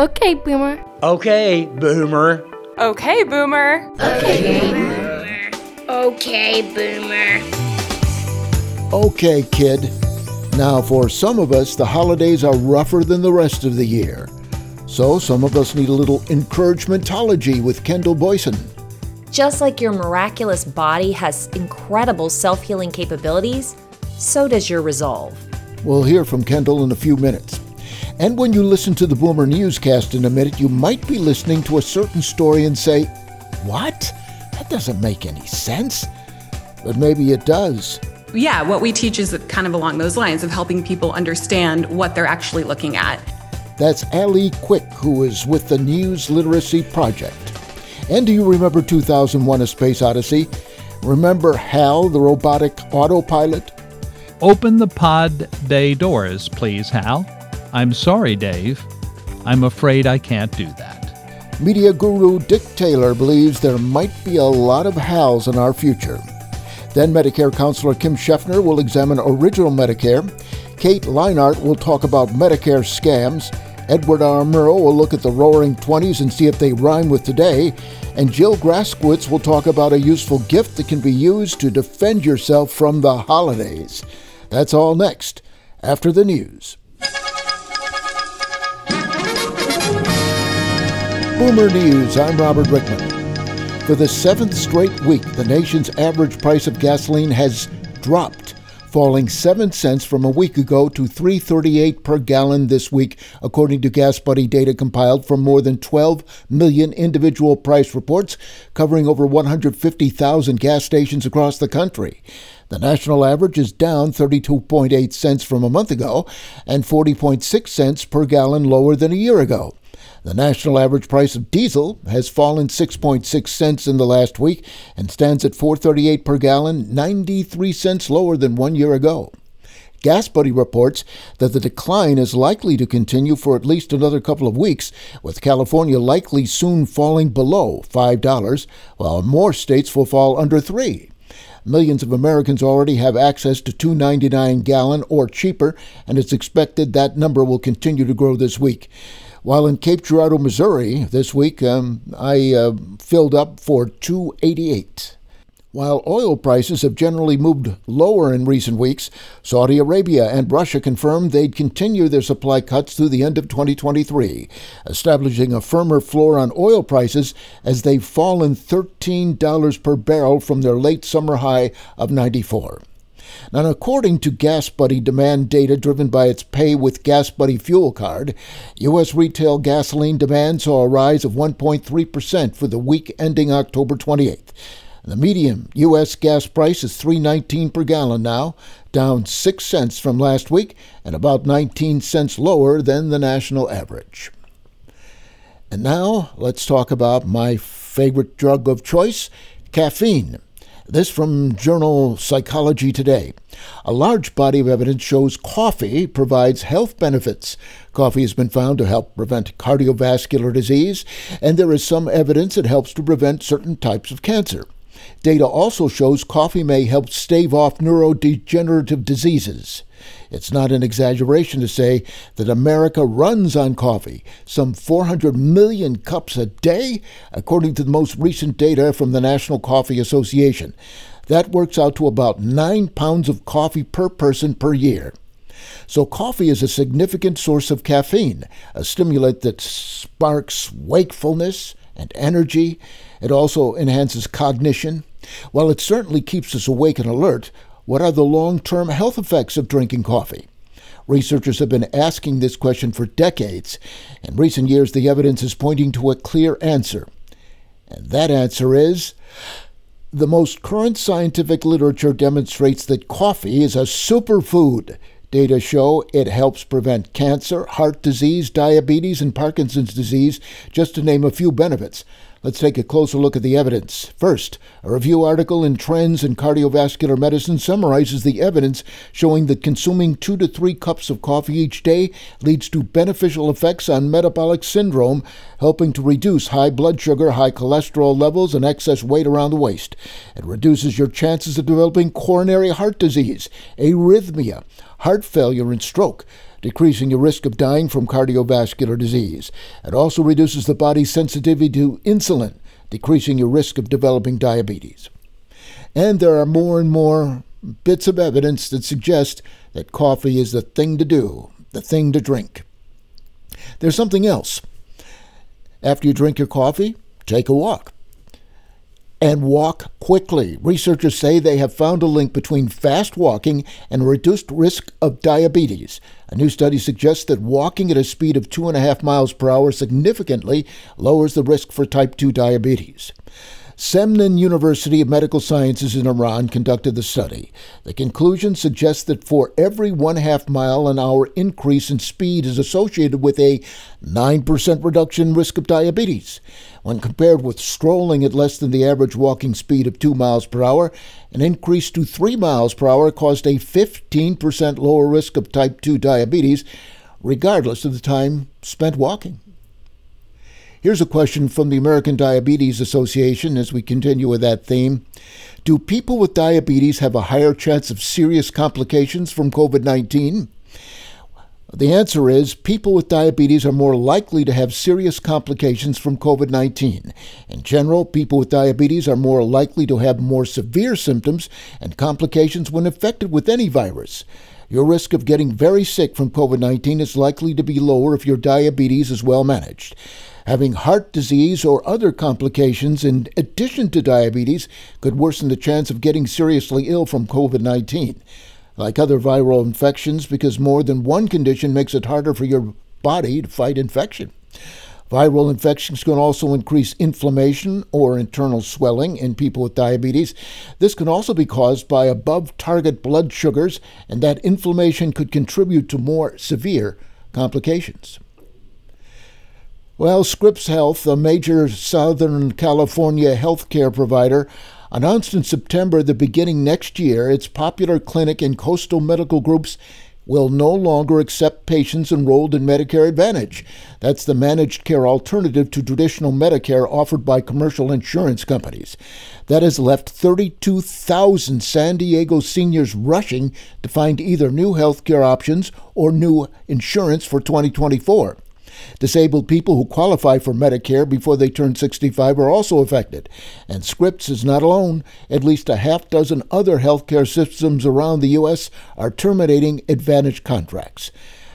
Okay, Boomer. Okay, Boomer. Okay, Boomer. Okay, Boomer. Okay, Boomer. Okay, kid. Now, for some of us, the holidays are rougher than the rest of the year. So, some of us need a little encouragementology with Kendall Boysen. Just like your miraculous body has incredible self healing capabilities, so does your resolve. We'll hear from Kendall in a few minutes. And when you listen to the Boomer Newscast in a minute, you might be listening to a certain story and say, What? That doesn't make any sense. But maybe it does. Yeah, what we teach is kind of along those lines of helping people understand what they're actually looking at. That's Allee Quick, who is with the News Literacy Project. And do you remember 2001 A Space Odyssey? Remember HAL, the robotic autopilot? Open the pod bay doors, please, Hal. I'm sorry, Dave. I'm afraid I can't do that. Media guru Dick Taylor believes there might be a lot of HALs in our future. Then Medicare counselor Kim Shefner will examine original Medicare. Kate Leinart will talk about Medicare scams. Edward R. Murrow will look at the roaring 20s and see if they rhyme with today. And Jill Graskowitz will talk about a useful gift that can be used to defend yourself from the holidays. That's all next, after the news. Boomer News, I'm Robert Rickman. For the seventh straight week, the nation's average price of gasoline has dropped, falling 7 cents from a week ago to 3.38 per gallon this week, according to Gas Buddy data compiled from more than 12 million individual price reports covering over 150,000 gas stations across the country. The national average is down 32.8 cents from a month ago and 40.6 cents per gallon lower than a year ago. The national average price of diesel has fallen 6.6 cents in the last week and stands at 4.38 per gallon, 93 cents lower than one year ago. Gas Buddy reports that the decline is likely to continue for at least another couple of weeks, with California likely soon falling below $5, while more states will fall under 3. Millions of Americans already have access to 2.99 gallon or cheaper, and it's expected that number will continue to grow this week. While in Cape Girardeau, Missouri, this week, um, I uh, filled up for 288. While oil prices have generally moved lower in recent weeks, Saudi Arabia and Russia confirmed they'd continue their supply cuts through the end of 2023, establishing a firmer floor on oil prices as they've fallen $13 per barrel from their late summer high of 94. Now, according to Gas Buddy demand data driven by its Pay with Gas Buddy fuel card, U.S. retail gasoline demand saw a rise of 1.3% for the week ending October 28th. The median U.S. gas price is 3.19 per gallon now, down 6 cents from last week and about 19 cents lower than the national average. And now let's talk about my favorite drug of choice, caffeine. This from journal Psychology Today. A large body of evidence shows coffee provides health benefits. Coffee has been found to help prevent cardiovascular disease, and there is some evidence it helps to prevent certain types of cancer. Data also shows coffee may help stave off neurodegenerative diseases. It's not an exaggeration to say that America runs on coffee, some 400 million cups a day, according to the most recent data from the National Coffee Association. That works out to about 9 pounds of coffee per person per year. So, coffee is a significant source of caffeine, a stimulant that sparks wakefulness and energy. It also enhances cognition. While it certainly keeps us awake and alert, what are the long term health effects of drinking coffee? Researchers have been asking this question for decades. In recent years, the evidence is pointing to a clear answer. And that answer is the most current scientific literature demonstrates that coffee is a superfood. Data show it helps prevent cancer, heart disease, diabetes, and Parkinson's disease, just to name a few benefits. Let's take a closer look at the evidence. First, a review article in Trends in Cardiovascular Medicine summarizes the evidence showing that consuming two to three cups of coffee each day leads to beneficial effects on metabolic syndrome, helping to reduce high blood sugar, high cholesterol levels, and excess weight around the waist. It reduces your chances of developing coronary heart disease, arrhythmia, heart failure, and stroke. Decreasing your risk of dying from cardiovascular disease. It also reduces the body's sensitivity to insulin, decreasing your risk of developing diabetes. And there are more and more bits of evidence that suggest that coffee is the thing to do, the thing to drink. There's something else. After you drink your coffee, take a walk and walk quickly. Researchers say they have found a link between fast walking and reduced risk of diabetes. A new study suggests that walking at a speed of two and a half miles per hour significantly lowers the risk for type 2 diabetes. Semnan University of Medical Sciences in Iran conducted the study. The conclusion suggests that for every one half mile an hour increase in speed is associated with a 9% reduction in risk of diabetes. When compared with strolling at less than the average walking speed of 2 miles per hour, an increase to 3 miles per hour caused a 15% lower risk of type 2 diabetes, regardless of the time spent walking. Here's a question from the American Diabetes Association as we continue with that theme. Do people with diabetes have a higher chance of serious complications from COVID 19? The answer is people with diabetes are more likely to have serious complications from COVID 19. In general, people with diabetes are more likely to have more severe symptoms and complications when infected with any virus. Your risk of getting very sick from COVID 19 is likely to be lower if your diabetes is well managed. Having heart disease or other complications in addition to diabetes could worsen the chance of getting seriously ill from COVID 19. Like other viral infections, because more than one condition makes it harder for your body to fight infection. Viral infections can also increase inflammation or internal swelling in people with diabetes. This can also be caused by above target blood sugars, and that inflammation could contribute to more severe complications. Well, Scripps Health, a major Southern California healthcare provider, announced in September that beginning next year, its popular clinic and coastal medical groups will no longer accept patients enrolled in Medicare Advantage. That's the managed care alternative to traditional Medicare offered by commercial insurance companies. That has left 32,000 San Diego seniors rushing to find either new health care options or new insurance for 2024. Disabled people who qualify for Medicare before they turn 65 are also affected. And Scripps is not alone. At least a half dozen other healthcare systems around the U.S. are terminating Advantage contracts.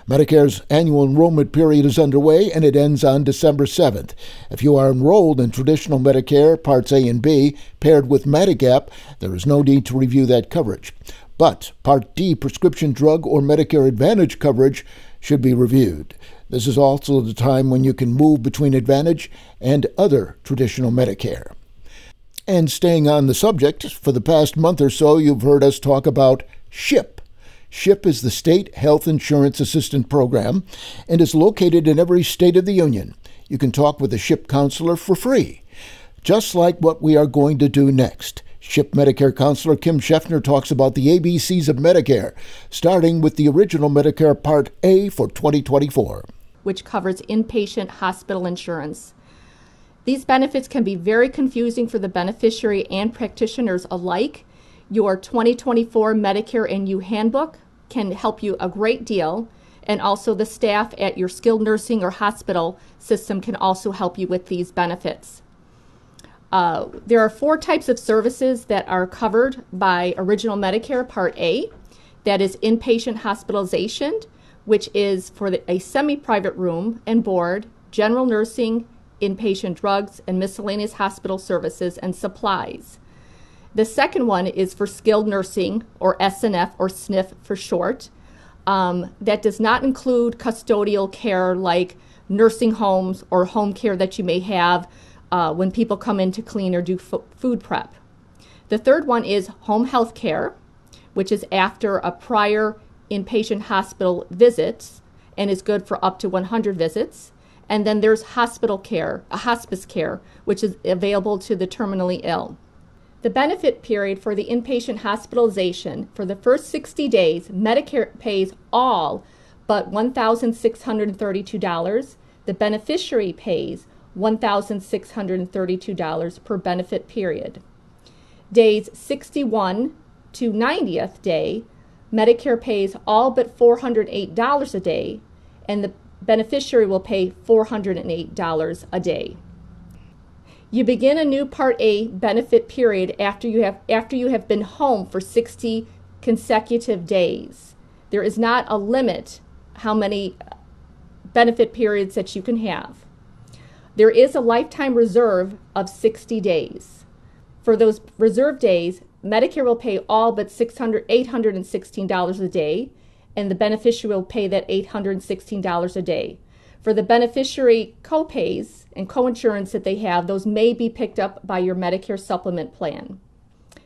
Medicare's annual enrollment period is underway and it ends on December 7th. If you are enrolled in traditional Medicare Parts A and B paired with Medigap, there is no need to review that coverage. But Part D prescription drug or Medicare Advantage coverage should be reviewed. This is also the time when you can move between Advantage and other traditional Medicare. And staying on the subject, for the past month or so, you've heard us talk about SHIP. SHIP is the State Health Insurance Assistance Program and is located in every state of the Union. You can talk with a SHIP counselor for free, just like what we are going to do next. SHIP Medicare counselor Kim Shefner talks about the ABCs of Medicare, starting with the original Medicare Part A for 2024 which covers inpatient hospital insurance. These benefits can be very confusing for the beneficiary and practitioners alike. Your 2024 Medicare and You handbook can help you a great deal, and also the staff at your skilled nursing or hospital system can also help you with these benefits. Uh, there are four types of services that are covered by Original Medicare Part A that is inpatient hospitalization, which is for the, a semi private room and board, general nursing, inpatient drugs, and miscellaneous hospital services and supplies. The second one is for skilled nursing, or SNF or SNF for short. Um, that does not include custodial care like nursing homes or home care that you may have uh, when people come in to clean or do food prep. The third one is home health care, which is after a prior inpatient hospital visits and is good for up to 100 visits. And then there's hospital care, a hospice care, which is available to the terminally ill. The benefit period for the inpatient hospitalization for the first 60 days, Medicare pays all but $1,632. The beneficiary pays $1,632 per benefit period. Days 61 to 90th day, Medicare pays all but $408 a day, and the beneficiary will pay $408 a day. You begin a new Part A benefit period after you have after you have been home for 60 consecutive days. There is not a limit how many benefit periods that you can have. There is a lifetime reserve of 60 days. For those reserve days, Medicare will pay all but $600, $816 a day, and the beneficiary will pay that $816 a day. For the beneficiary copays and coinsurance that they have, those may be picked up by your Medicare supplement plan.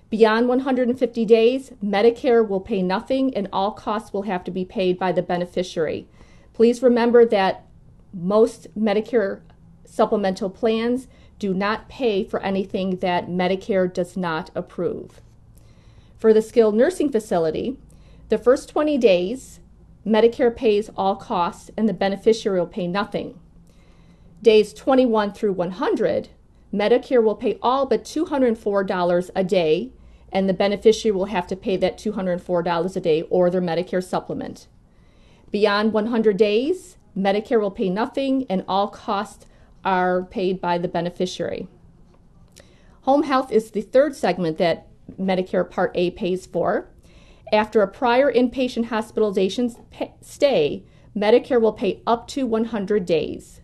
Beyond 150 days, Medicare will pay nothing and all costs will have to be paid by the beneficiary. Please remember that most Medicare supplemental plans do not pay for anything that Medicare does not approve. For the skilled nursing facility, the first 20 days, Medicare pays all costs and the beneficiary will pay nothing. Days 21 through 100, Medicare will pay all but $204 a day, and the beneficiary will have to pay that $204 a day or their Medicare supplement. Beyond 100 days, Medicare will pay nothing and all costs are paid by the beneficiary. Home health is the third segment that Medicare Part A pays for. After a prior inpatient hospitalization stay, Medicare will pay up to 100 days.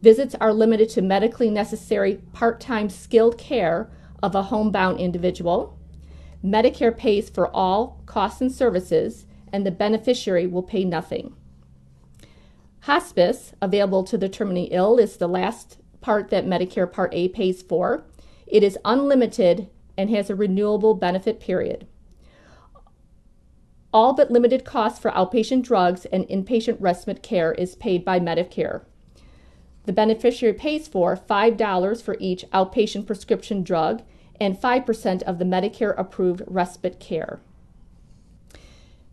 Visits are limited to medically necessary part time skilled care of a homebound individual. Medicare pays for all costs and services, and the beneficiary will pay nothing. Hospice, available to the terminally ill, is the last part that Medicare Part A pays for. It is unlimited and has a renewable benefit period. All but limited costs for outpatient drugs and inpatient respite care is paid by Medicare. The beneficiary pays for $5 for each outpatient prescription drug and 5% of the Medicare approved respite care.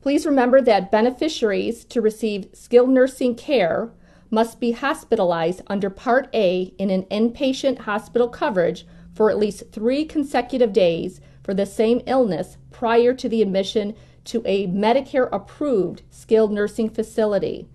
Please remember that beneficiaries to receive skilled nursing care must be hospitalized under Part A in an inpatient hospital coverage for at least three consecutive days for the same illness prior to the admission to a Medicare approved skilled nursing facility.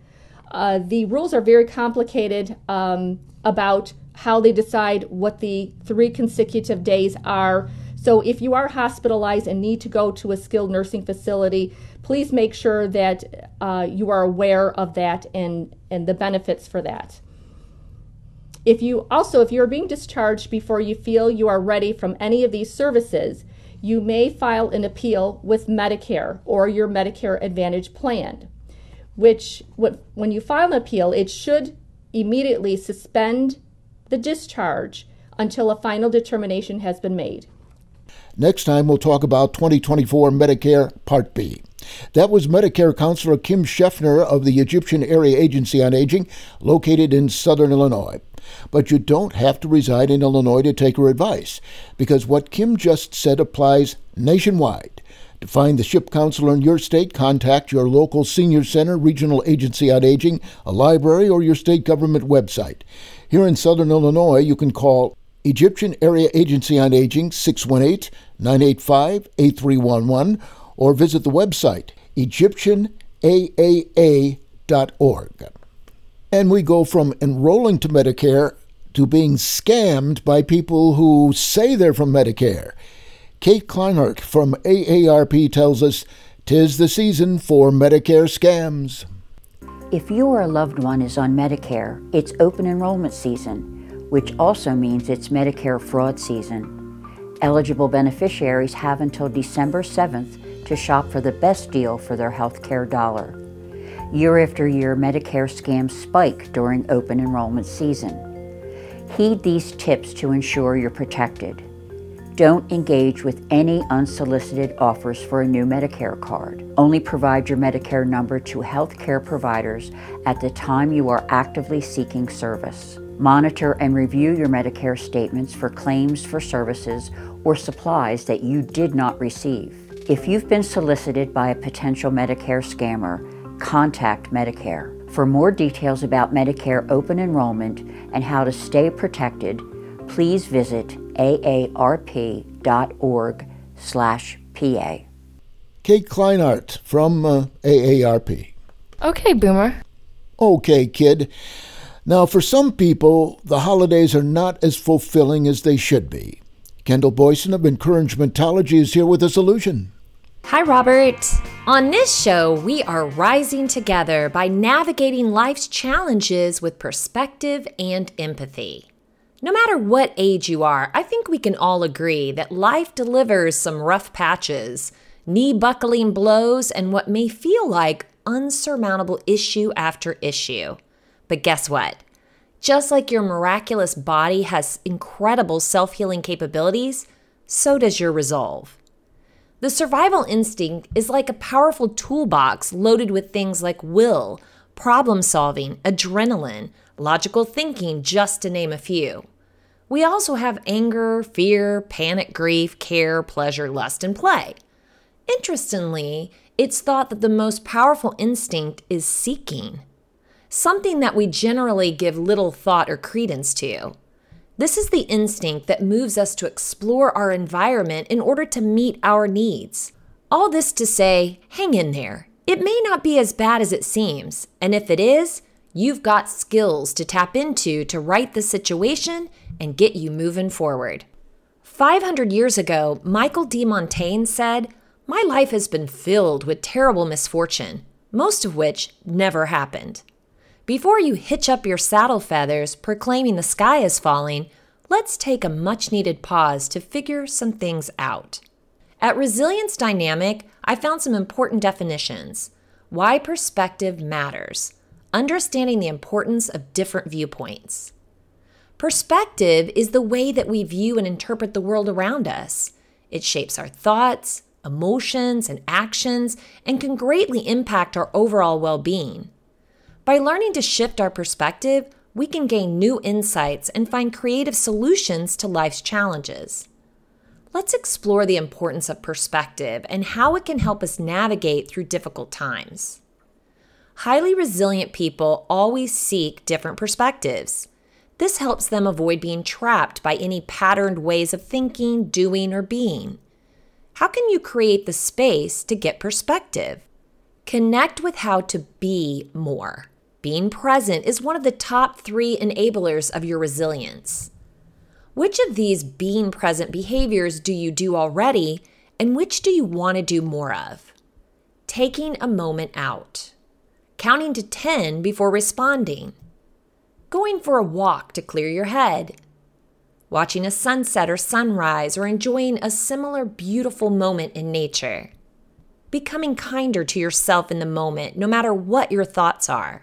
Uh, the rules are very complicated um, about how they decide what the three consecutive days are. So, if you are hospitalized and need to go to a skilled nursing facility, please make sure that uh, you are aware of that and, and the benefits for that. If you also, if you are being discharged before you feel you are ready from any of these services, you may file an appeal with Medicare or your Medicare Advantage plan. Which, when you file an appeal, it should immediately suspend the discharge until a final determination has been made. Next time, we'll talk about 2024 Medicare Part B. That was Medicare counselor Kim Shefner of the Egyptian Area Agency on Aging, located in southern Illinois. But you don't have to reside in Illinois to take her advice, because what Kim just said applies nationwide. To find the SHIP counselor in your state, contact your local senior center, regional agency on aging, a library, or your state government website. Here in southern Illinois, you can call Egyptian Area Agency on Aging 618 985 8311 or visit the website egyptianaaa.org. And we go from enrolling to Medicare to being scammed by people who say they're from Medicare. Kate Kleinert from AARP tells us tis the season for Medicare scams. If you or a loved one is on Medicare, it's open enrollment season, which also means it's Medicare fraud season. Eligible beneficiaries have until December 7th to shop for the best deal for their health care dollar. Year after year, Medicare scams spike during open enrollment season. Heed these tips to ensure you're protected. Don't engage with any unsolicited offers for a new Medicare card. Only provide your Medicare number to healthcare providers at the time you are actively seeking service. Monitor and review your Medicare statements for claims for services or supplies that you did not receive. If you've been solicited by a potential Medicare scammer, contact Medicare. For more details about Medicare open enrollment and how to stay protected, please visit aarp.org/pa. Kate Kleinert from uh, AARP. Okay, Boomer. Okay, kid. Now, for some people, the holidays are not as fulfilling as they should be. Kendall Boysen of Encouragementology is here with a solution. Hi, Robert. On this show, we are rising together by navigating life's challenges with perspective and empathy. No matter what age you are, I think we can all agree that life delivers some rough patches, knee buckling blows, and what may feel like unsurmountable issue after issue. But guess what? Just like your miraculous body has incredible self healing capabilities, so does your resolve. The survival instinct is like a powerful toolbox loaded with things like will, problem solving, adrenaline, logical thinking, just to name a few. We also have anger, fear, panic, grief, care, pleasure, lust, and play. Interestingly, it's thought that the most powerful instinct is seeking, something that we generally give little thought or credence to. This is the instinct that moves us to explore our environment in order to meet our needs. All this to say, hang in there. It may not be as bad as it seems, and if it is, you've got skills to tap into to right the situation and get you moving forward. 500 years ago, Michael de Montaigne said, My life has been filled with terrible misfortune, most of which never happened. Before you hitch up your saddle feathers proclaiming the sky is falling, let's take a much needed pause to figure some things out. At Resilience Dynamic, I found some important definitions. Why perspective matters, understanding the importance of different viewpoints. Perspective is the way that we view and interpret the world around us. It shapes our thoughts, emotions, and actions, and can greatly impact our overall well being. By learning to shift our perspective, we can gain new insights and find creative solutions to life's challenges. Let's explore the importance of perspective and how it can help us navigate through difficult times. Highly resilient people always seek different perspectives. This helps them avoid being trapped by any patterned ways of thinking, doing, or being. How can you create the space to get perspective? Connect with how to be more. Being present is one of the top three enablers of your resilience. Which of these being present behaviors do you do already, and which do you want to do more of? Taking a moment out, counting to 10 before responding, going for a walk to clear your head, watching a sunset or sunrise, or enjoying a similar beautiful moment in nature, becoming kinder to yourself in the moment, no matter what your thoughts are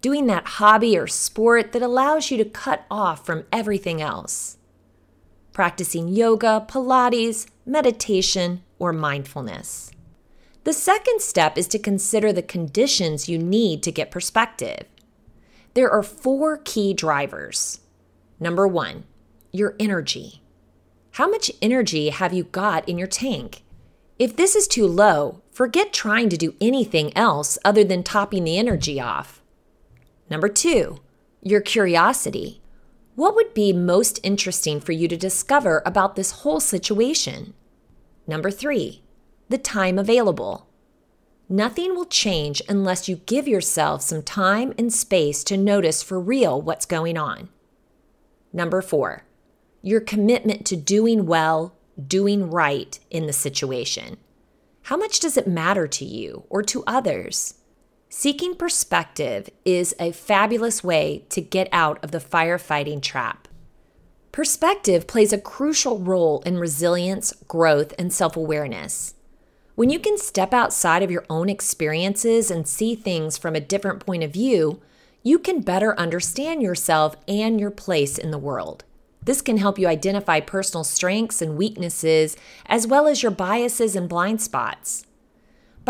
doing that hobby or sport that allows you to cut off from everything else. Practicing yoga, Pilates, meditation, or mindfulness. The second step is to consider the conditions you need to get perspective. There are four key drivers. Number one, your energy. How much energy have you got in your tank? If this is too low, forget trying to do anything else other than topping the energy off. Number two, your curiosity. What would be most interesting for you to discover about this whole situation? Number three, the time available. Nothing will change unless you give yourself some time and space to notice for real what's going on. Number four, your commitment to doing well, doing right in the situation. How much does it matter to you or to others? Seeking perspective is a fabulous way to get out of the firefighting trap. Perspective plays a crucial role in resilience, growth, and self awareness. When you can step outside of your own experiences and see things from a different point of view, you can better understand yourself and your place in the world. This can help you identify personal strengths and weaknesses, as well as your biases and blind spots.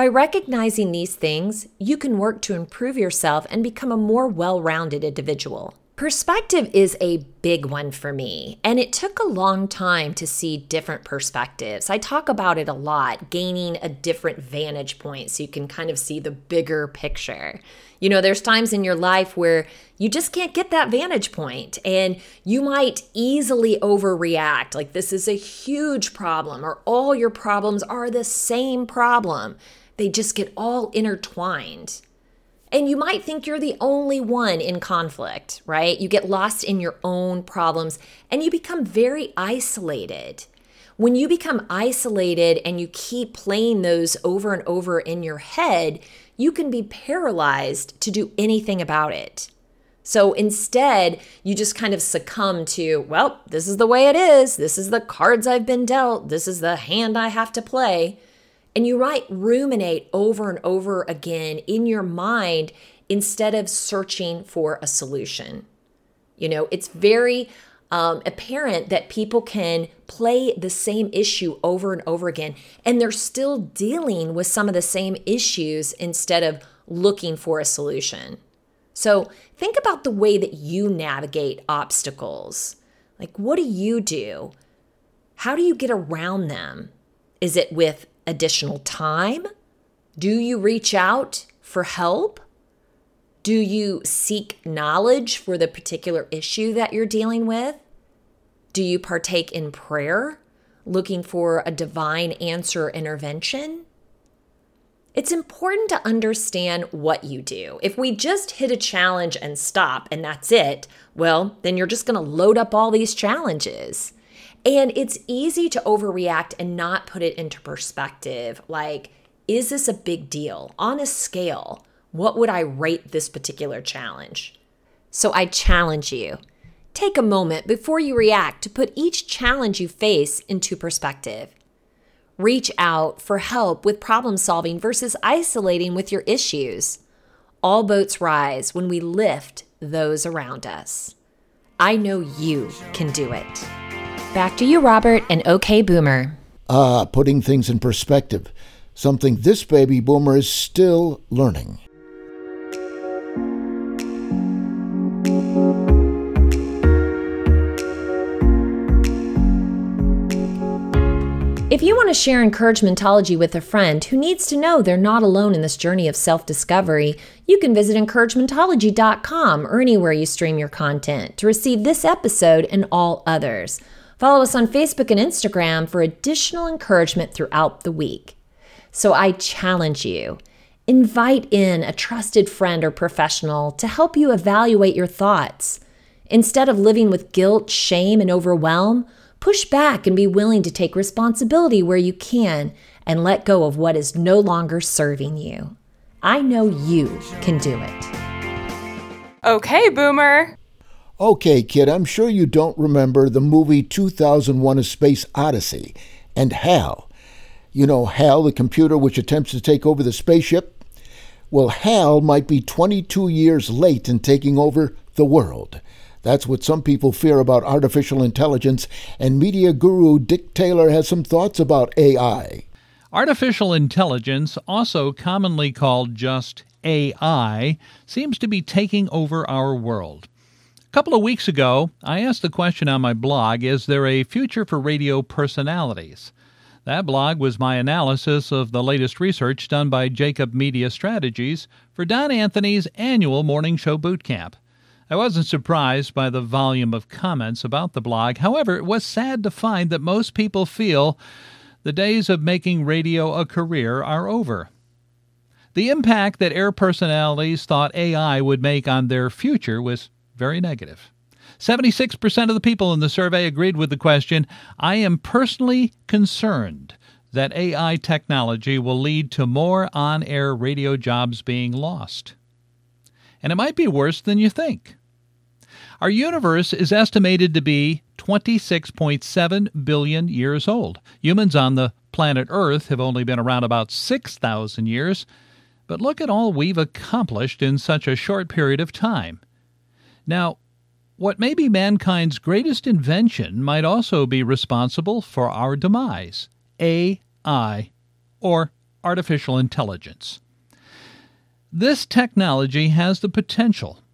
By recognizing these things, you can work to improve yourself and become a more well rounded individual. Perspective is a big one for me, and it took a long time to see different perspectives. I talk about it a lot, gaining a different vantage point so you can kind of see the bigger picture. You know, there's times in your life where you just can't get that vantage point and you might easily overreact like this is a huge problem or all your problems are the same problem. They just get all intertwined. And you might think you're the only one in conflict, right? You get lost in your own problems and you become very isolated. When you become isolated and you keep playing those over and over in your head, you can be paralyzed to do anything about it. So instead, you just kind of succumb to, well, this is the way it is. This is the cards I've been dealt. This is the hand I have to play. And you might ruminate over and over again in your mind instead of searching for a solution. You know, it's very um, apparent that people can play the same issue over and over again, and they're still dealing with some of the same issues instead of looking for a solution. So think about the way that you navigate obstacles. Like, what do you do? How do you get around them? Is it with additional time? Do you reach out for help? Do you seek knowledge for the particular issue that you're dealing with? Do you partake in prayer, looking for a divine answer intervention? It's important to understand what you do. If we just hit a challenge and stop and that's it, well, then you're just going to load up all these challenges. And it's easy to overreact and not put it into perspective. Like, is this a big deal? On a scale, what would I rate this particular challenge? So I challenge you. Take a moment before you react to put each challenge you face into perspective. Reach out for help with problem solving versus isolating with your issues. All boats rise when we lift those around us. I know you can do it. Back to you, Robert, and OK Boomer. Ah, putting things in perspective. Something this baby boomer is still learning. If you want to share encouragementology with a friend who needs to know they're not alone in this journey of self discovery, you can visit encouragementology.com or anywhere you stream your content to receive this episode and all others. Follow us on Facebook and Instagram for additional encouragement throughout the week. So I challenge you invite in a trusted friend or professional to help you evaluate your thoughts. Instead of living with guilt, shame, and overwhelm, push back and be willing to take responsibility where you can and let go of what is no longer serving you. I know you can do it. Okay, Boomer. Okay, kid, I'm sure you don't remember the movie 2001 A Space Odyssey and HAL. You know, HAL, the computer which attempts to take over the spaceship? Well, HAL might be 22 years late in taking over the world. That's what some people fear about artificial intelligence, and media guru Dick Taylor has some thoughts about AI. Artificial intelligence, also commonly called just AI, seems to be taking over our world. A couple of weeks ago, I asked the question on my blog Is there a future for radio personalities? That blog was my analysis of the latest research done by Jacob Media Strategies for Don Anthony's annual morning show boot camp. I wasn't surprised by the volume of comments about the blog. However, it was sad to find that most people feel the days of making radio a career are over. The impact that air personalities thought AI would make on their future was very negative. 76% of the people in the survey agreed with the question I am personally concerned that AI technology will lead to more on air radio jobs being lost. And it might be worse than you think. Our universe is estimated to be 26.7 billion years old. Humans on the planet Earth have only been around about 6,000 years, but look at all we've accomplished in such a short period of time. Now, what may be mankind's greatest invention might also be responsible for our demise AI, or artificial intelligence. This technology has the potential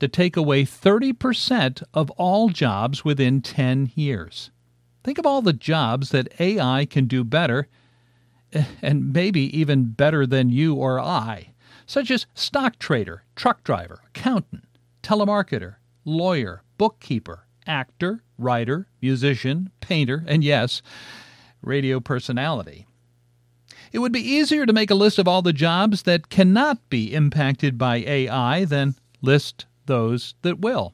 to take away 30% of all jobs within 10 years. Think of all the jobs that AI can do better, eh, and maybe even better than you or I, such as stock trader, truck driver, accountant, telemarketer, lawyer, bookkeeper, actor, writer, musician, painter, and yes, radio personality. It would be easier to make a list of all the jobs that cannot be impacted by AI than list those that will.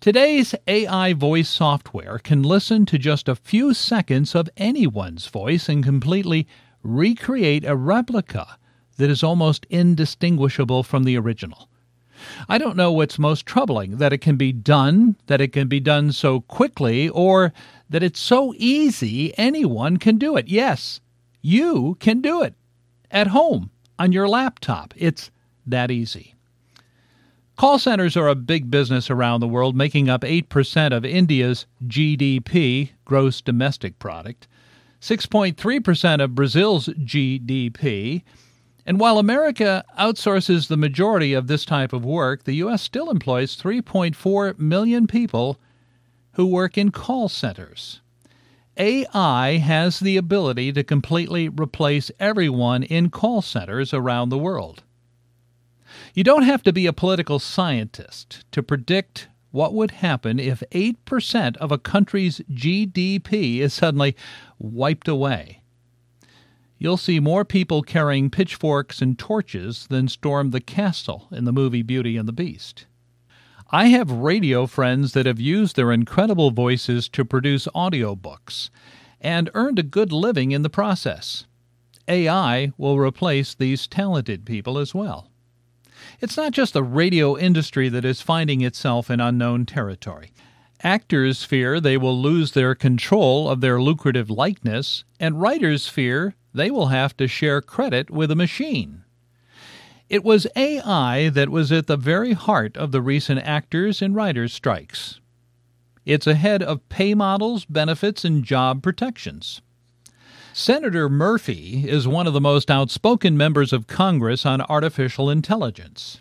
Today's AI voice software can listen to just a few seconds of anyone's voice and completely recreate a replica that is almost indistinguishable from the original. I don't know what's most troubling that it can be done, that it can be done so quickly, or that it's so easy anyone can do it. Yes, you can do it at home on your laptop. It's that easy. Call centers are a big business around the world, making up 8% of India's GDP, gross domestic product, 6.3% of Brazil's GDP, and while America outsources the majority of this type of work, the U.S. still employs 3.4 million people who work in call centers. AI has the ability to completely replace everyone in call centers around the world. You don't have to be a political scientist to predict what would happen if 8% of a country's GDP is suddenly wiped away you'll see more people carrying pitchforks and torches than storm the castle in the movie Beauty and the Beast. I have radio friends that have used their incredible voices to produce audiobooks and earned a good living in the process. AI will replace these talented people as well. It's not just the radio industry that is finding itself in unknown territory. Actors fear they will lose their control of their lucrative likeness, and writers fear they will have to share credit with a machine. It was AI that was at the very heart of the recent actors and writers strikes. It's ahead of pay models, benefits, and job protections. Senator Murphy is one of the most outspoken members of Congress on artificial intelligence.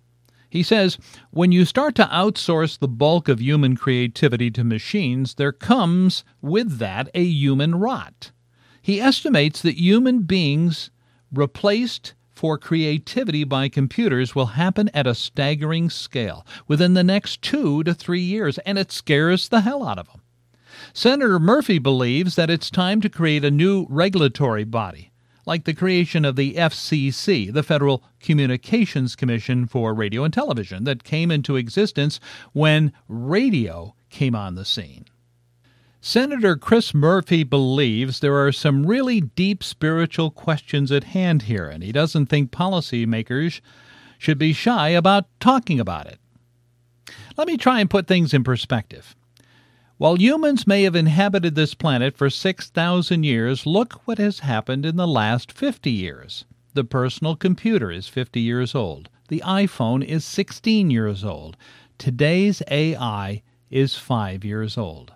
He says, when you start to outsource the bulk of human creativity to machines, there comes with that a human rot. He estimates that human beings replaced for creativity by computers will happen at a staggering scale within the next two to three years, and it scares the hell out of him. Senator Murphy believes that it's time to create a new regulatory body, like the creation of the FCC, the Federal Communications Commission for Radio and Television, that came into existence when radio came on the scene. Senator Chris Murphy believes there are some really deep spiritual questions at hand here, and he doesn't think policymakers should be shy about talking about it. Let me try and put things in perspective. While humans may have inhabited this planet for 6,000 years, look what has happened in the last 50 years. The personal computer is 50 years old. The iPhone is 16 years old. Today's AI is 5 years old.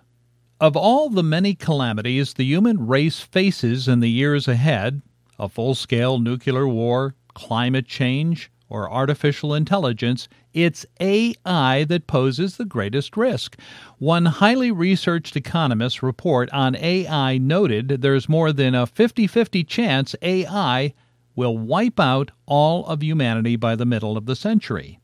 Of all the many calamities the human race faces in the years ahead a full scale nuclear war, climate change, or artificial intelligence it's AI that poses the greatest risk. One highly researched economist report on AI noted there's more than a 50 50 chance AI will wipe out all of humanity by the middle of the century.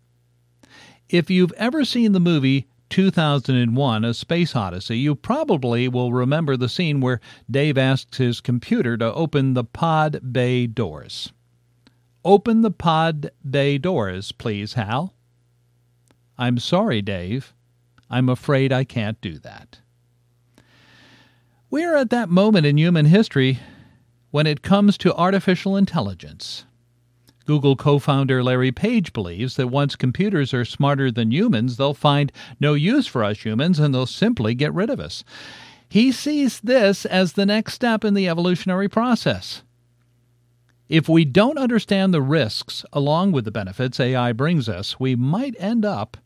If you've ever seen the movie 2001 A Space Odyssey, you probably will remember the scene where Dave asks his computer to open the pod bay doors. Open the pod bay doors, please, Hal. I'm sorry, Dave. I'm afraid I can't do that. We're at that moment in human history when it comes to artificial intelligence. Google co founder Larry Page believes that once computers are smarter than humans, they'll find no use for us humans and they'll simply get rid of us. He sees this as the next step in the evolutionary process. If we don't understand the risks along with the benefits AI brings us, we might end up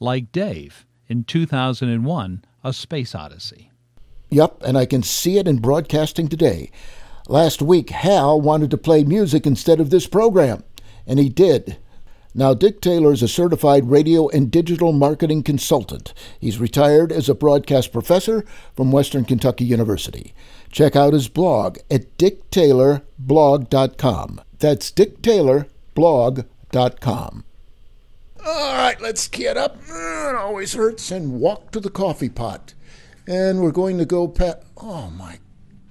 like Dave in 2001 A Space Odyssey. Yep, and I can see it in broadcasting today. Last week, Hal wanted to play music instead of this program, and he did. Now, Dick Taylor is a certified radio and digital marketing consultant. He's retired as a broadcast professor from Western Kentucky University. Check out his blog at dicktaylorblog.com. That's dicktaylorblog.com. All right, let's get up. It always hurts and walk to the coffee pot. And we're going to go pat. Oh my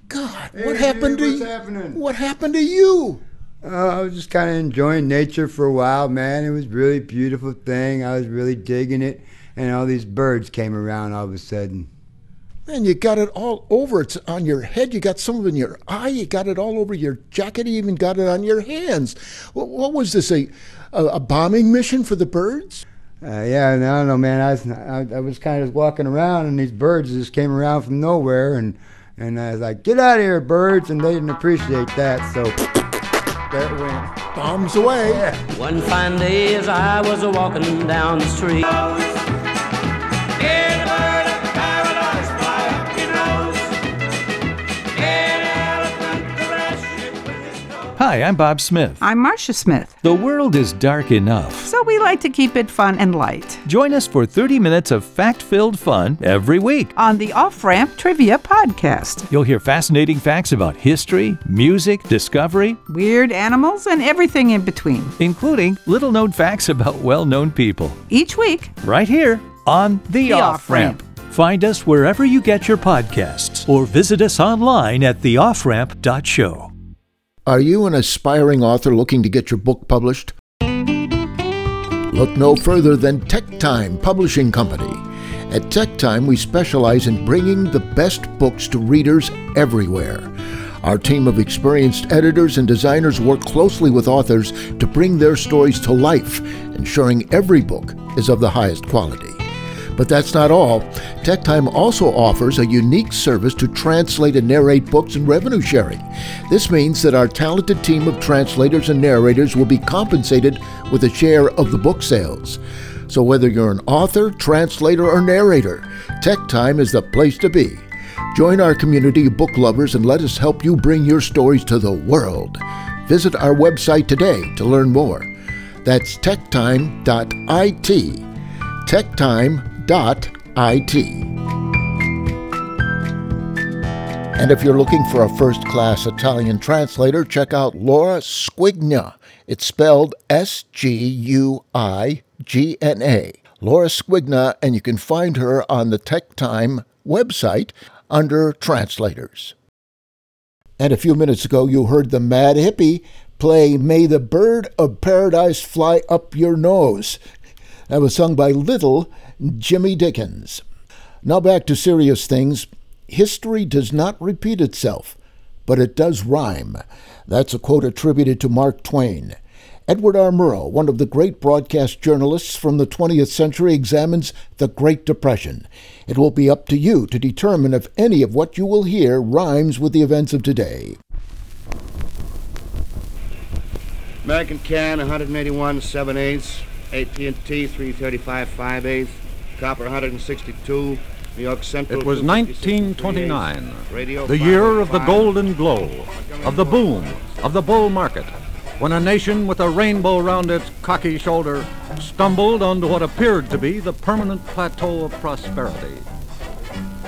God! What Hey, happened to what's you? happening? What happened to you? Uh, I was just kind of enjoying nature for a while, man. It was really beautiful thing. I was really digging it, and all these birds came around all of a sudden. Man, you got it all over. It's on your head. You got some of it in your eye. You got it all over your jacket. You even got it on your hands. What, what was this? A, a a bombing mission for the birds? Uh, yeah, and I don't know, man. I was I, I was kind of walking around, and these birds just came around from nowhere, and and I was like, "Get out of here, birds!" And they didn't appreciate that, so there it went. Bombs away. One fine day as I was walking down the street. Hi, I'm Bob Smith. I'm Marcia Smith. The world is dark enough. So we like to keep it fun and light. Join us for 30 minutes of fact filled fun every week. On the Off Ramp Trivia Podcast. You'll hear fascinating facts about history, music, discovery, Weird animals and everything in between. including little known facts about well known people. Each week, Right here on The, The Off Ramp. Find us wherever you get your podcasts or visit us online at theofframp.show. Are you an aspiring author looking to get your book published? Look no further than Tech Time Publishing Company. At Tech Time, we specialize in bringing the best books to readers everywhere. Our team of experienced editors and designers work closely with authors to bring their stories to life, ensuring every book is of the highest quality. But that's not all. TechTime also offers a unique service to translate and narrate books and revenue sharing. This means that our talented team of translators and narrators will be compensated with a share of the book sales. So whether you're an author, translator, or narrator, TechTime is the place to be. Join our community of book lovers and let us help you bring your stories to the world. Visit our website today to learn more. That's techtime.it techtime.it. And if you're looking for a first class Italian translator, check out Laura Sguigna. It's spelled S G U I G N A. Laura Sguigna, and you can find her on the TechTime website under Translators. And a few minutes ago, you heard the Mad Hippie play May the Bird of Paradise Fly Up Your Nose. That was sung by Little Jimmy Dickens. Now back to serious things. History does not repeat itself, but it does rhyme. That's a quote attributed to Mark Twain. Edward R. Murrow, one of the great broadcast journalists from the 20th century, examines the Great Depression. It will be up to you to determine if any of what you will hear rhymes with the events of today. American can 181 7 eighths, AT&T 335 5 eighths, copper 162, New York Central. It was 1929, Radio the year of the golden glow, of the boom, of the bull market, when a nation with a rainbow round its cocky shoulder stumbled onto what appeared to be the permanent plateau of prosperity.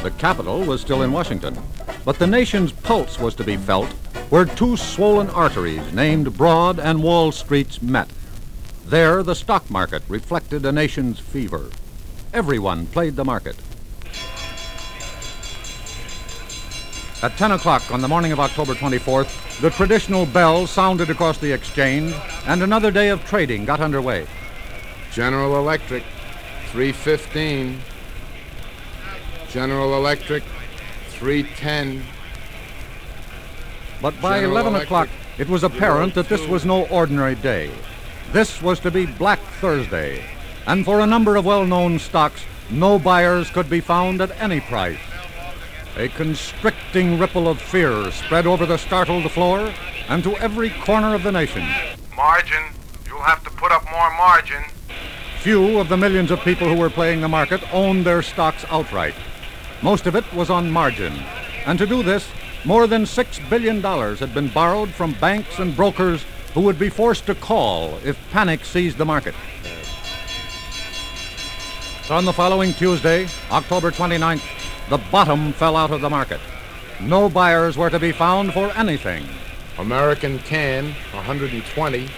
The capital was still in Washington, but the nation's pulse was to be felt where two swollen arteries named Broad and Wall Streets met. There, the stock market reflected a nation's fever. Everyone played the market. At 10 o'clock on the morning of October 24th, the traditional bell sounded across the exchange, and another day of trading got underway. General Electric, 315. General Electric, 310. But by General 11 Electric, o'clock, it was apparent that this oh was no ordinary day. This was to be Black Thursday, and for a number of well known stocks, no buyers could be found at any price. A constricting ripple of fear spread over the startled floor and to every corner of the nation. Margin. You'll have to put up more margin. Few of the millions of people who were playing the market owned their stocks outright. Most of it was on margin. And to do this, more than $6 billion had been borrowed from banks and brokers who would be forced to call if panic seized the market. On the following Tuesday, October 29th, the bottom fell out of the market. No buyers were to be found for anything. American can, 120.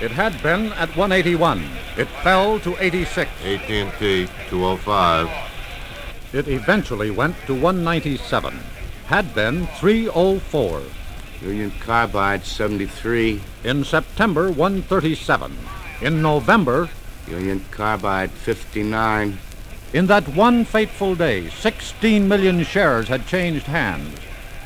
It had been at 181. It fell to 86. AT&T, 205. It eventually went to 197. Had been 304. Union Carbide, 73. In September, 137. In November, Union Carbide, 59. In that one fateful day, 16 million shares had changed hands.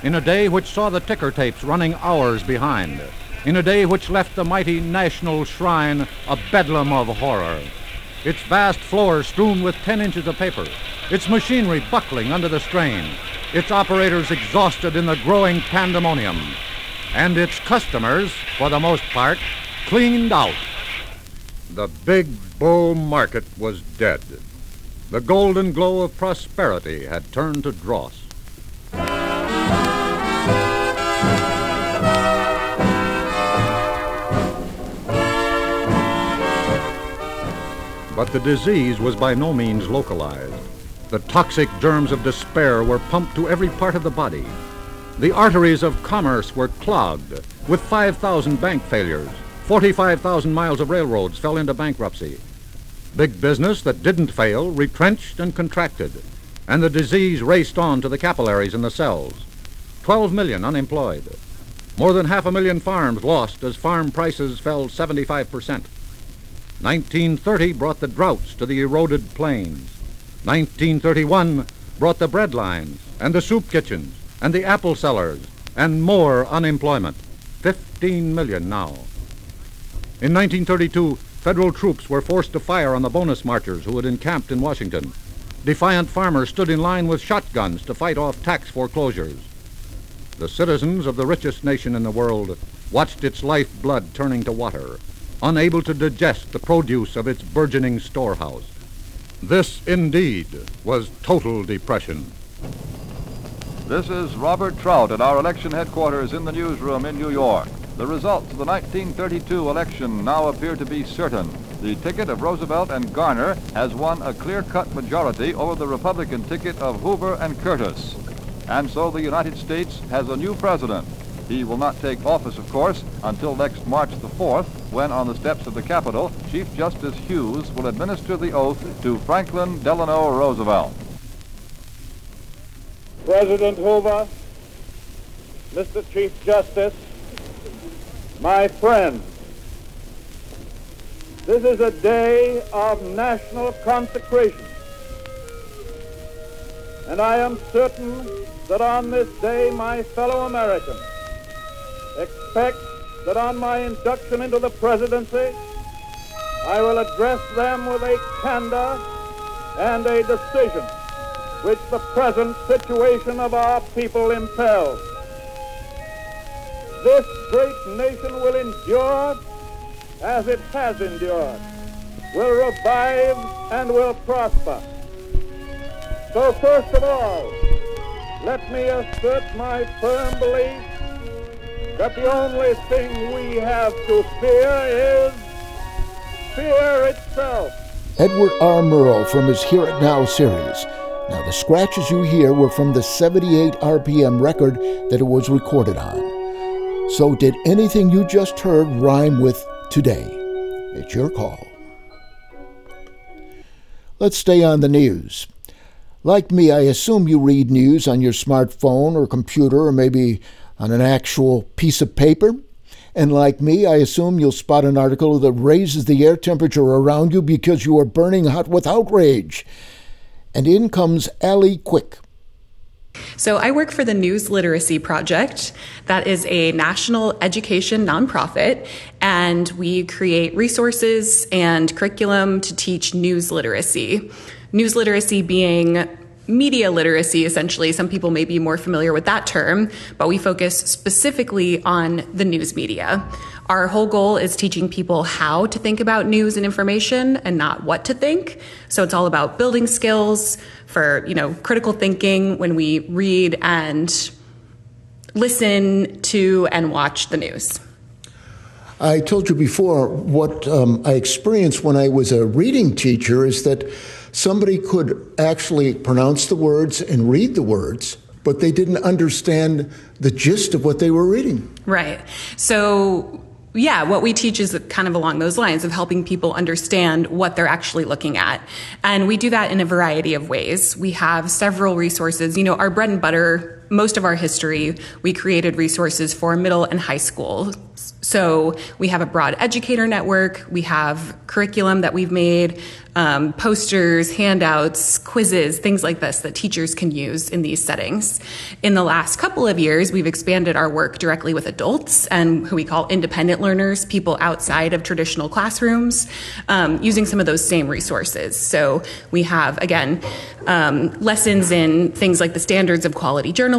In a day which saw the ticker tapes running hours behind. In a day which left the mighty National Shrine a bedlam of horror. Its vast floor strewn with 10 inches of paper. Its machinery buckling under the strain. Its operators exhausted in the growing pandemonium. And its customers, for the most part, cleaned out. The big bull market was dead. The golden glow of prosperity had turned to dross. But the disease was by no means localized. The toxic germs of despair were pumped to every part of the body. The arteries of commerce were clogged with 5,000 bank failures. 45,000 miles of railroads fell into bankruptcy. Big business that didn't fail retrenched and contracted, and the disease raced on to the capillaries and the cells. 12 million unemployed. More than half a million farms lost as farm prices fell 75 percent. 1930 brought the droughts to the eroded plains. 1931 brought the bread lines and the soup kitchens and the apple cellars and more unemployment. 15 million now. In 1932, federal troops were forced to fire on the bonus marchers who had encamped in Washington. Defiant farmers stood in line with shotguns to fight off tax foreclosures. The citizens of the richest nation in the world watched its lifeblood turning to water unable to digest the produce of its burgeoning storehouse. This indeed was total depression. This is Robert Trout at our election headquarters in the newsroom in New York. The results of the 1932 election now appear to be certain. The ticket of Roosevelt and Garner has won a clear-cut majority over the Republican ticket of Hoover and Curtis. And so the United States has a new president, he will not take office, of course, until next March the 4th, when on the steps of the Capitol, Chief Justice Hughes will administer the oath to Franklin Delano Roosevelt. President Hoover, Mr. Chief Justice, my friends, this is a day of national consecration. And I am certain that on this day, my fellow Americans expect that on my induction into the presidency, I will address them with a candor and a decision which the present situation of our people impels. This great nation will endure as it has endured, will revive and will prosper. So first of all, let me assert my firm belief that the only thing we have to fear is fear itself. Edward R. Murrow from his Hear It Now series. Now, the scratches you hear were from the 78 RPM record that it was recorded on. So, did anything you just heard rhyme with today? It's your call. Let's stay on the news. Like me, I assume you read news on your smartphone or computer or maybe on an actual piece of paper. And like me, I assume you'll spot an article that raises the air temperature around you because you are burning hot with outrage. And in comes Allee Quick. So, I work for the News Literacy Project. That is a national education nonprofit, and we create resources and curriculum to teach news literacy. News literacy being media literacy, essentially. Some people may be more familiar with that term, but we focus specifically on the news media. Our whole goal is teaching people how to think about news and information and not what to think. So it's all about building skills for, you know, critical thinking when we read and listen to and watch the news. I told you before what um, I experienced when I was a reading teacher is that somebody could actually pronounce the words and read the words, but they didn't understand the gist of what they were reading. Right. So yeah, what we teach is kind of along those lines of helping people understand what they're actually looking at. And we do that in a variety of ways. We have several resources. You know, our bread and butter, most of our history, we created resources for middle and high school. So we have a broad educator network, we have curriculum that we've made, um, posters, handouts, quizzes, things like this that teachers can use in these settings. In the last couple of years, we've expanded our work directly with adults and who we call independent learners, people outside of traditional classrooms, um, using some of those same resources. So we have, again, um, lessons in things like the standards of quality journalism.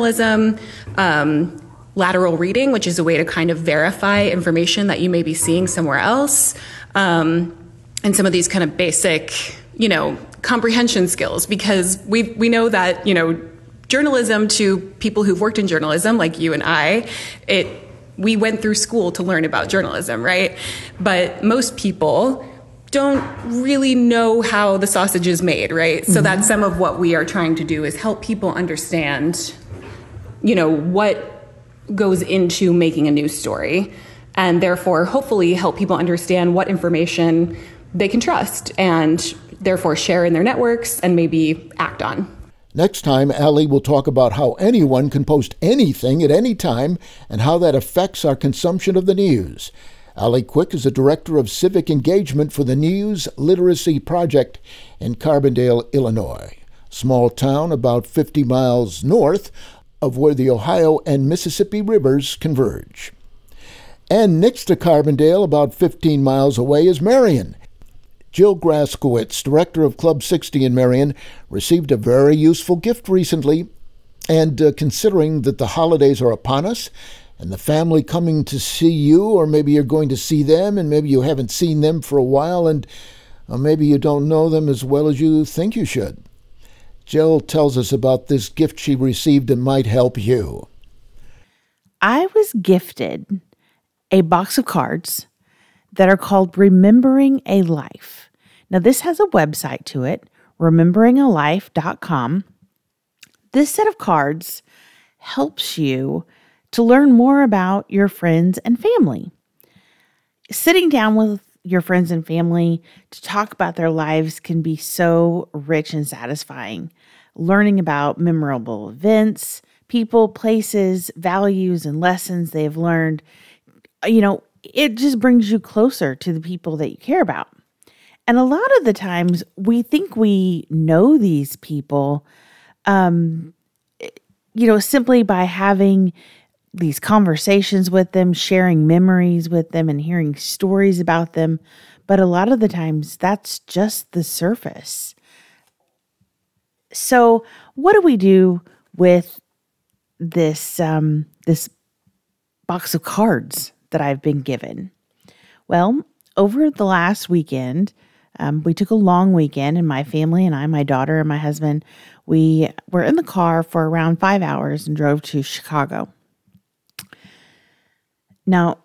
Um, lateral reading, which is a way to kind of verify information that you may be seeing somewhere else. Um, and some of these kind of basic, you know, comprehension skills because we we know that, you know, journalism to people who've worked in journalism like you and I, it we went through school to learn about journalism, right? But most people don't really know how the sausage is made, right? Mm-hmm. So that's some of what we are trying to do is help people understand, you know, what goes into making a news story and therefore hopefully help people understand what information they can trust and therefore share in their networks and maybe act on. Next time, Allee will talk about how anyone can post anything at any time and how that affects our consumption of the news. Allee Quick is the Director of Civic Engagement for the News Literacy Project in Carbondale, Illinois. Small town about 50 miles north of where the Ohio and Mississippi rivers converge. And next to Carbondale, about 15 miles away, is Marion. Jill Graskowitz, director of Club 60 in Marion, received a very useful gift recently. And uh, considering that the holidays are upon us, and the family coming to see you, or maybe you're going to see them, and maybe you haven't seen them for a while, and uh, maybe you don't know them as well as you think you should. Jill tells us about this gift she received and might help you. I was gifted a box of cards that are called Remembering a Life. Now, this has a website to it, rememberingalife.com. This set of cards helps you to learn more about your friends and family. Sitting down with your friends and family to talk about their lives can be so rich and satisfying. Learning about memorable events, people, places, values, and lessons they've learned, you know, it just brings you closer to the people that you care about. And a lot of the times we think we know these people, um, you know, simply by having these conversations with them, sharing memories with them, and hearing stories about them. But a lot of the times, that's just the surface. So, what do we do with this um, this box of cards that I've been given? Well, over the last weekend, um, we took a long weekend, and my family and I, my daughter and my husband, we were in the car for around five hours and drove to Chicago. Now,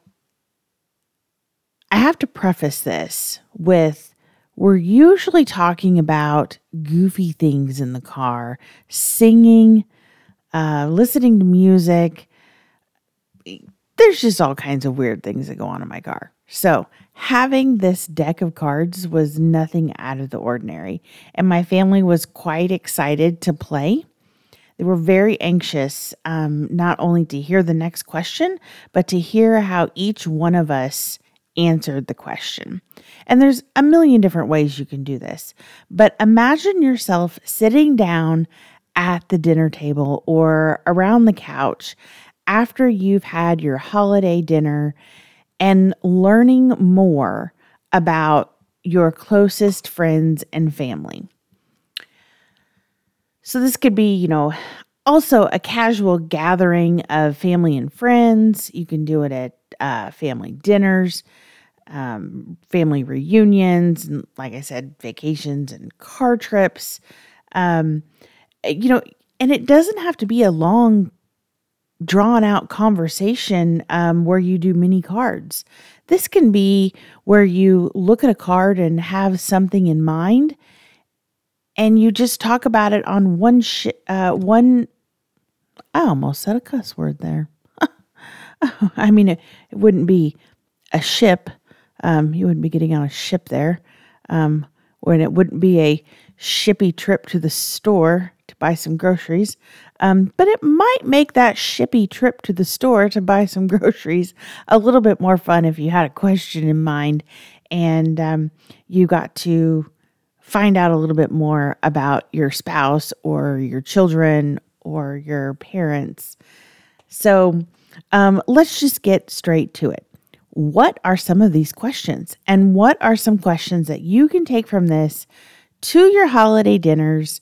I have to preface this with we're usually talking about goofy things in the car, singing, uh, listening to music. There's just all kinds of weird things that go on in my car. So, having this deck of cards was nothing out of the ordinary, and my family was quite excited to play. They were very anxious, um, not only to hear the next question, but to hear how each one of us answered the question. And there's a million different ways you can do this. But imagine yourself sitting down at the dinner table or around the couch after you've had your holiday dinner and learning more about your closest friends and family. So this could be, you know, also a casual gathering of family and friends. You can do it at uh, family dinners, um, family reunions, and like I said, vacations and car trips. Um, you know, and it doesn't have to be a long drawn out conversation um, where you do mini cards. This can be where you look at a card and have something in mind, and you just talk about it on one sh- uh, one. I almost said a cuss word there. I mean, it, it wouldn't be a ship. Um, you wouldn't be getting on a ship there. Um, when it wouldn't be a shippy trip to the store to buy some groceries. Um, but it might make that shippy trip to the store to buy some groceries a little bit more fun if you had a question in mind and um, you got to find out a little bit more about your spouse or your children or your parents. So um, let's just get straight to it. What are some of these questions? And what are some questions that you can take from this to your holiday dinners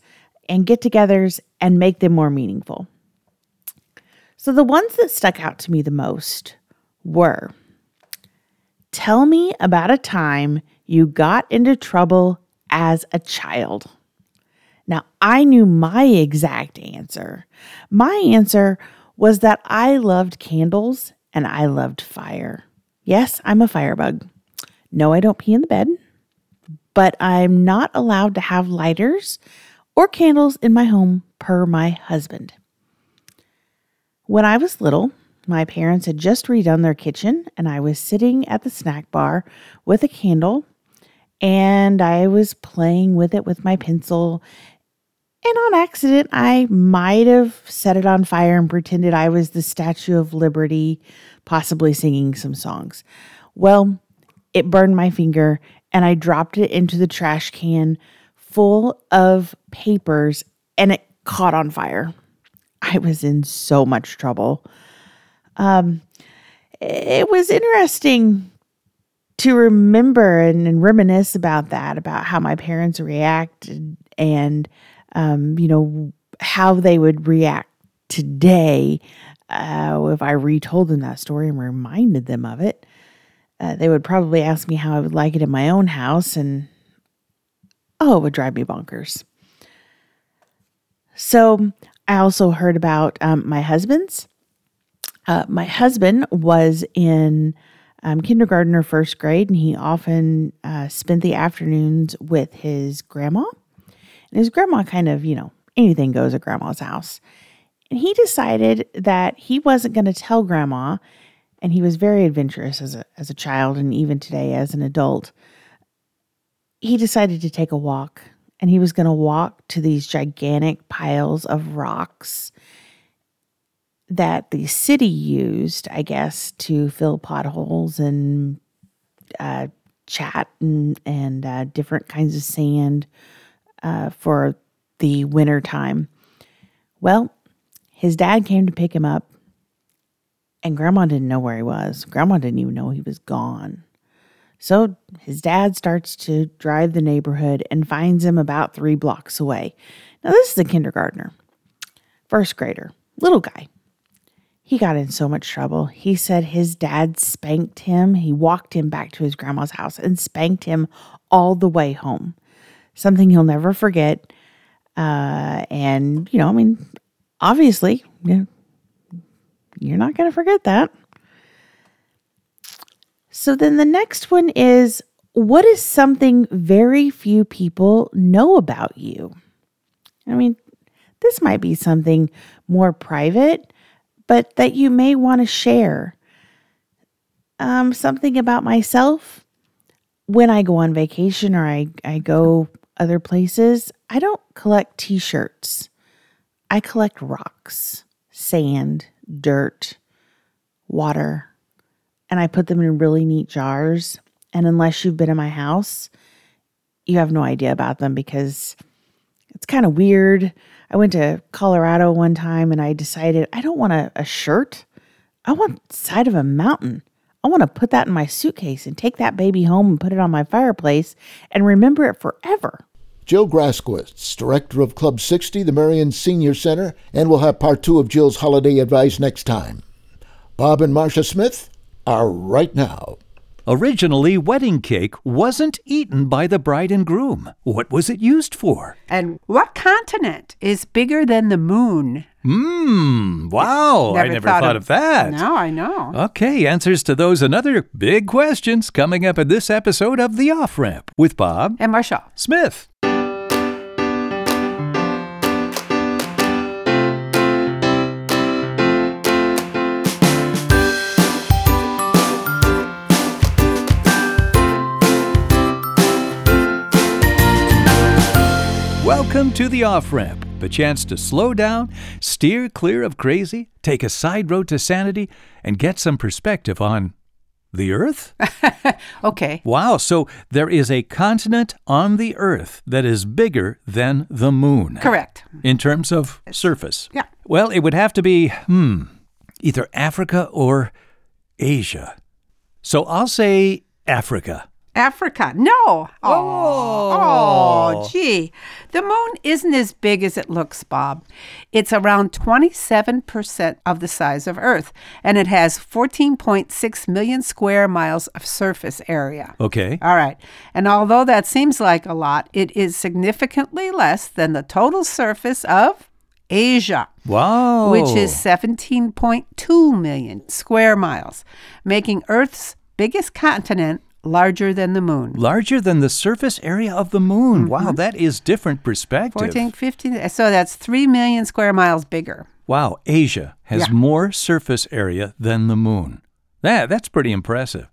and get togethers and make them more meaningful? So, the ones that stuck out to me the most were Tell me about a time you got into trouble as a child. Now, I knew my exact answer. My answer was that I loved candles and I loved fire. Yes, I'm a firebug. No, I don't pee in the bed, but I'm not allowed to have lighters or candles in my home per my husband. When I was little, my parents had just redone their kitchen, and I was sitting at the snack bar with a candle, and I was playing with it with my pencil. And on accident, I might have set it on fire and pretended I was the Statue of Liberty, possibly singing some songs. Well, it burned my finger, and I dropped it into the trash can full of papers, and it caught on fire. I was in so much trouble. Um, it was interesting to remember and, and, reminisce about that, about how my parents reacted and, um, you know, how they would react today uh, if I retold them that story and reminded them of it. Uh, they would probably ask me how I would like it in my own house, and oh, it would drive me bonkers. So I also heard about um, my husband's. Uh, my husband was in um, kindergarten or first grade, and he often uh, spent the afternoons with his grandma. And his grandma kind of, you know, anything goes at grandma's house. And he decided that he wasn't going to tell grandma, and he was very adventurous as a, as a child and even today as an adult. He decided to take a walk, and he was going to walk to these gigantic piles of rocks that the city used, I guess, to fill potholes and uh, chat and, and uh, different kinds of sand uh, for the winter time. Well, his dad came to pick him up, and grandma didn't know where he was. Grandma didn't even know he was gone. So his dad starts to drive the neighborhood and finds him about three blocks away. Now, this is a kindergartner, first grader, little guy. He got in so much trouble. He said his dad spanked him. He walked him back to his grandma's house and spanked him all the way home. Something he'll never forget. Uh, and, you know, I mean, obviously, you're not going to forget that. So then the next one is what is something very few people know about you? I mean, this might be something more private but that you may want to share. Um, something about myself when I go on vacation or I, I go other places, I don't collect t shirts. I collect rocks, sand, dirt, water, and I put them in really neat jars. And unless you've been in my house, you have no idea about them because it's kind of weird. I went to Colorado one time and I decided I don't want a, a shirt. I want side of a mountain. I want to put that in my suitcase and take that baby home and put it on my fireplace and remember it forever. Jill Graskowitz, director of Club 60, the Marion Senior Center, and we'll have part two of Jill's holiday advice next time. Bob and Marcia Smith are right now. Originally, wedding cake wasn't eaten by the bride and groom. What was it used for? And what continent is bigger than the moon? Mmm, wow, I never thought, of, that. No, I know. Okay, answers to those and other big questions coming up in this episode of The Off Ramp with Bob And Marcia. Smith. Welcome to the off ramp, the chance to slow down, steer clear of crazy, take a side road to sanity, and get some perspective on the Earth? Okay. Wow, so there is a continent on the Earth that is bigger than the moon. Correct. In terms of surface. Yeah. Well, it would have to be, hmm, either Africa or Asia. So I'll say Africa. Africa. No. Oh. Oh, gee. The moon isn't as big as it looks, Bob. It's around 27% of the size of Earth, and it has 14.6 million square miles of surface area. Okay. All right. And although that seems like a lot, it is significantly less than the total surface of Asia. Wow. Which is 17.2 million square miles, making Earth's biggest continent larger than the moon. Larger than the surface area of the moon. Wow, mm-hmm. that is different perspective. 14, 15, so that's 3 million square miles bigger. Wow, Asia has Yeah. more surface area than the moon. That that's pretty impressive.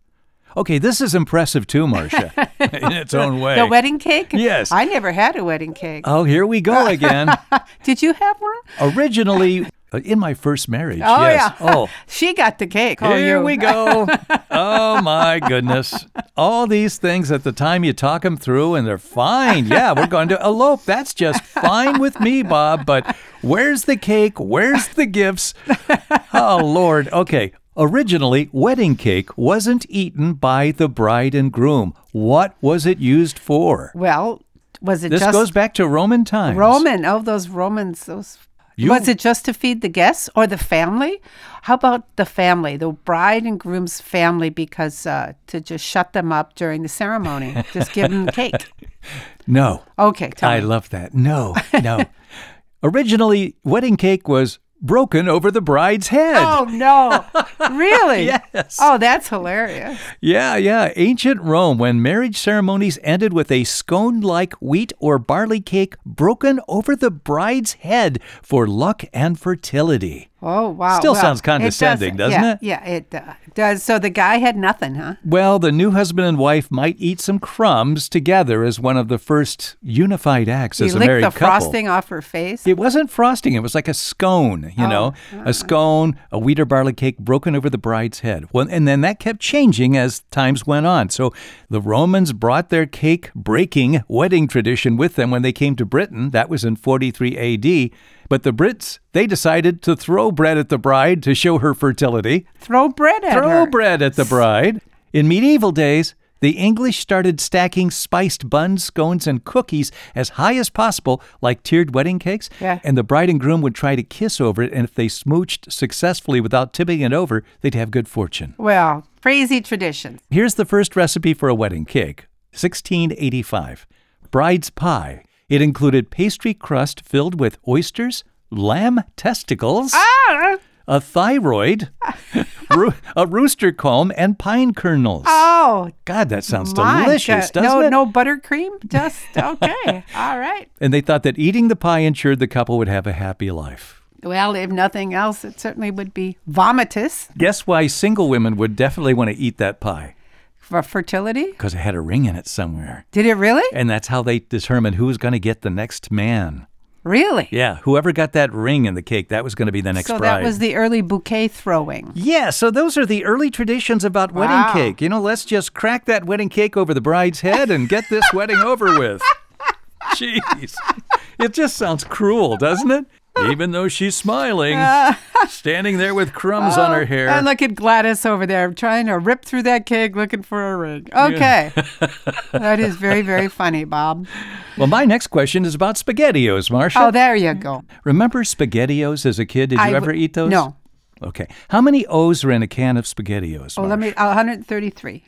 Okay, this is impressive too, Marcia, in its own way. The wedding cake? Yes. I never had a wedding cake. Oh, here we go again. Did you have one? Originally, in my first marriage. Oh, yes. yeah. Oh, she got the cake. Oh, Here you. we go. oh my goodness. All these things at the time you talk them through and they're fine. Yeah, we're going to elope. That's just fine with me, Bob. But where's the cake? Where's the gifts? Oh, Lord. Okay. Originally, wedding cake wasn't eaten by the bride and groom. What was it used for? well, was it This just goes back to Roman times. Roman? Oh, those Romans. Those. You- Was it just to feed the guests or the family? How about the family, the bride and groom's family, because uh, to just shut them up during the ceremony, just give them the cake. No. Okay, tell I me. love that. No, no. Originally, wedding cake was broken over the bride's head. Oh no! Really? Yes. Oh, that's hilarious. Yeah, yeah. Ancient Rome, when marriage ceremonies ended with a scone like wheat or barley cake broken over the bride's head for luck and fertility. Oh wow! Still Well, sounds condescending, doesn't yeah, it? Yeah, it uh, does. So the guy had nothing, huh? Well, the new husband and wife might eat some crumbs together as one of the first unified acts He as a licked married the frosting off her face. It wasn't frosting, it was like a scone, you Oh, know, a scone, a wheat or barley cake broken over the bride's head. Well, and then that kept changing as times went on. So the Romans brought their cake breaking wedding tradition with them when they came to Britain. That was in 43 AD. But the Brits, they decided to throw bread at the bride to show her fertility. Throw bread at Throw her. Throw bread at the bride. In medieval days, the English started stacking spiced buns, scones, and cookies as high as possible, like tiered wedding cakes. Yeah. And the bride and groom would try to kiss over it, and if they smooched successfully without tipping it over, they'd have good fortune. Well, crazy traditions. Here's the first recipe for a wedding cake 1685. Bride's pie. It included pastry crust filled with oysters, lamb testicles, Ah! A thyroid, roo- a rooster comb, and pine kernels. Oh, God, that sounds my delicious, God. doesn't no, it? no buttercream. Just okay. All right. And they thought that eating the pie ensured the couple would have a happy life. Well, if nothing else, it certainly would be vomitous Guess why single women would definitely want to eat that pie? for fertility. Because it had a ring in it somewhere. Did it really? And that's how they determined who's going to get the next man. Really? Yeah, whoever got that ring in the cake, that was going to be the next so bride. that was the early bouquet throwing. Yeah, so those are the early traditions about Wow. wedding cake. You know, let's just crack that wedding cake over the bride's head and get this wedding over with. Jeez. It just sounds cruel, doesn't it? Even though she's smiling, standing there with crumbs on her hair. Uh, And look at Gladys over there trying to rip through that cake looking for a ring. Okay. that is very, very funny, Bob. well, my next question is about SpaghettiOs, Marcia. Oh, there you go. Remember SpaghettiOs as a kid? Did you I ever w- eat those? no. Okay. How many O's are in a can of SpaghettiOs? Oh, let me, 133.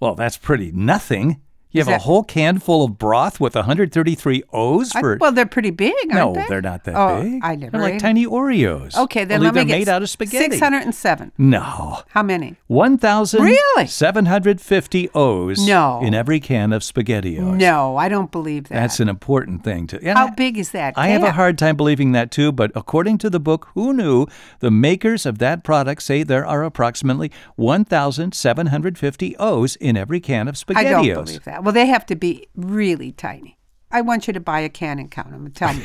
Well, that's pretty nothing. You have a whole can full of broth with 133 O's I- for. well, they're pretty big, aren't no, they? they're not that oh, big. I never They're like tiny Oreos. Okay, then let me they're get made out of spaghetti. 607. No. How many? One thousand Really? seven hundred fifty O's. No. In every can of SpaghettiOs. No, I don't believe that. That's an important thing to. How big is that? I have a hard time believing that too, but according to the book Who Knew, the makers of that product say there are approximately 1,750 O's in every can of SpaghettiOs. I don't believe that. Well, they have to be really tiny. I want you to buy a can and count them and tell me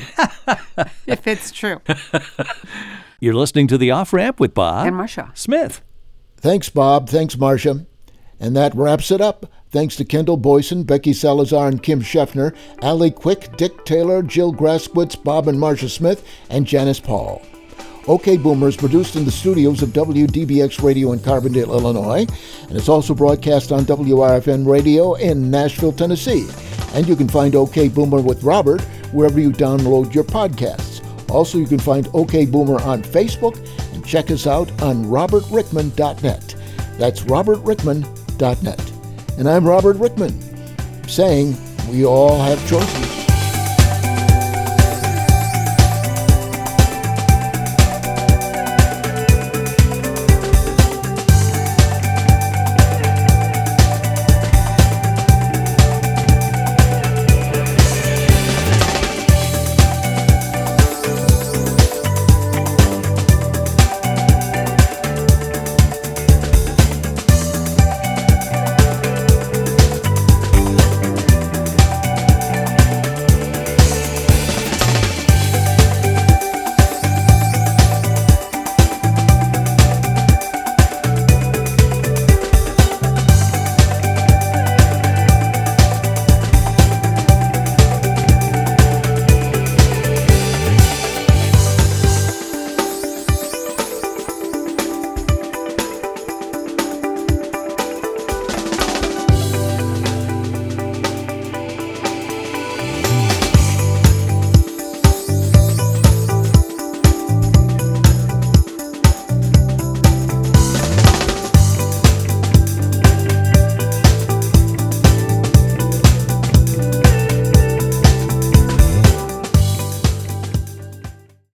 if it's true. You're listening to the off ramp with Bob And Marcia. Smith. Thanks, Bob. Thanks, Marcia. And that wraps it up. Thanks to Kendell Boysen, Becky Salazar, and Kim Shefner, Allee Quick, Dick Taylor, Jill Graskowitz, Bob and Marcia Smith, and Janice Paul. OK Boomer is produced in the studios of WDBX Radio in Carbondale, Illinois, and it's also broadcast on WRFN Radio in Nashville, Tennessee. And you can find OK Boomer with Robert wherever you download your podcasts. Also, you can find OK Boomer on Facebook and check us out on robertrickman.net. That's robertrickman.net. And I'm Robert Rickman, saying we all have choices.